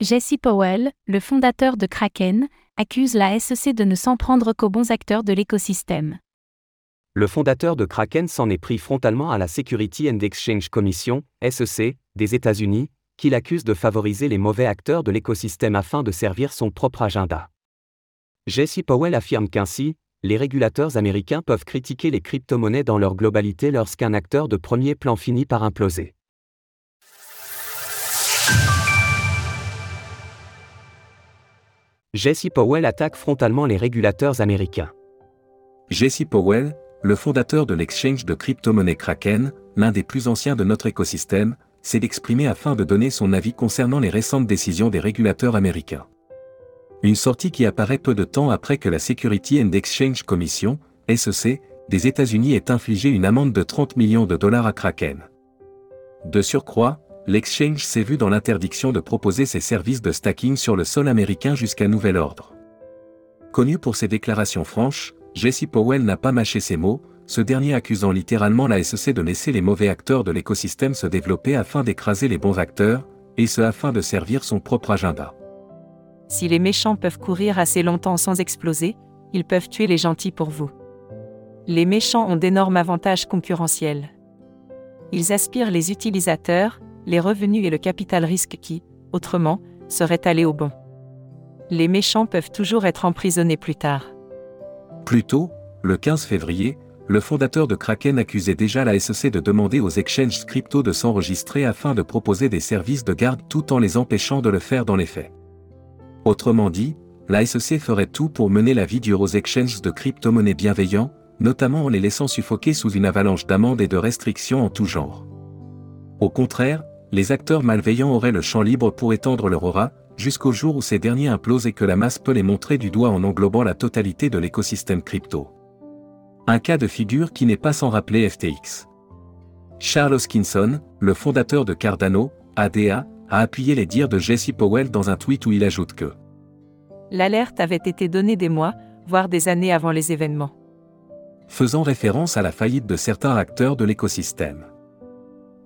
Jesse Powell, le fondateur de Kraken, accuse la SEC de ne s'en prendre qu'aux bons acteurs de l'écosystème. Le fondateur de Kraken s'en est pris frontalement à la Security and Exchange Commission, SEC, des États-Unis, qui l'accuse de favoriser les mauvais acteurs de l'écosystème afin de servir son propre agenda. Jesse Powell affirme qu'ainsi, les régulateurs américains peuvent critiquer les crypto-monnaies dans leur globalité lorsqu'un acteur de premier plan finit par imploser. Jesse Powell attaque frontalement les régulateurs américains. Jesse Powell, le fondateur de l'exchange de crypto-monnaie Kraken, l'un des plus anciens de notre écosystème, s'est exprimé afin de donner son avis concernant les récentes décisions des régulateurs américains. Une sortie qui apparaît peu de temps après que la Security and Exchange Commission, SEC, des États-Unis ait infligé une amende de 30 millions de dollars à Kraken. De surcroît, l'exchange s'est vu dans l'interdiction de proposer ses services de stacking sur le sol américain jusqu'à nouvel ordre. Connu pour ses déclarations franches, Jesse Powell n'a pas mâché ses mots, ce dernier accusant littéralement la SEC de laisser les mauvais acteurs de l'écosystème se développer afin d'écraser les bons acteurs, et ce afin de servir son propre agenda. Si les méchants peuvent courir assez longtemps sans exploser, ils peuvent tuer les gentils pour vous. Les méchants ont d'énormes avantages concurrentiels. Ils aspirent les utilisateurs, les revenus et le capital risque qui, autrement, seraient allés au bon. Les méchants peuvent toujours être emprisonnés plus tard. Plus tôt, le 15 février, le fondateur de Kraken accusait déjà la SEC de demander aux exchanges crypto de s'enregistrer afin de proposer des services de garde tout en les empêchant de le faire dans les faits. Autrement dit, la SEC ferait tout pour mener la vie dure aux exchanges de crypto-monnaies bienveillants, notamment en les laissant suffoquer sous une avalanche d'amendes et de restrictions en tout genre. Au contraire, les acteurs malveillants auraient le champ libre pour étendre leur aura, jusqu'au jour où ces derniers implosent et que la masse peut les montrer du doigt en englobant la totalité de l'écosystème crypto. Un cas de figure qui n'est pas sans rappeler FTX. Charles Hoskinson, le fondateur de Cardano, ADA, a appuyé les dires de Jesse Powell dans un tweet où il ajoute que L'alerte avait été donnée des mois, voire des années avant les événements. Faisant référence à la faillite de certains acteurs de l'écosystème.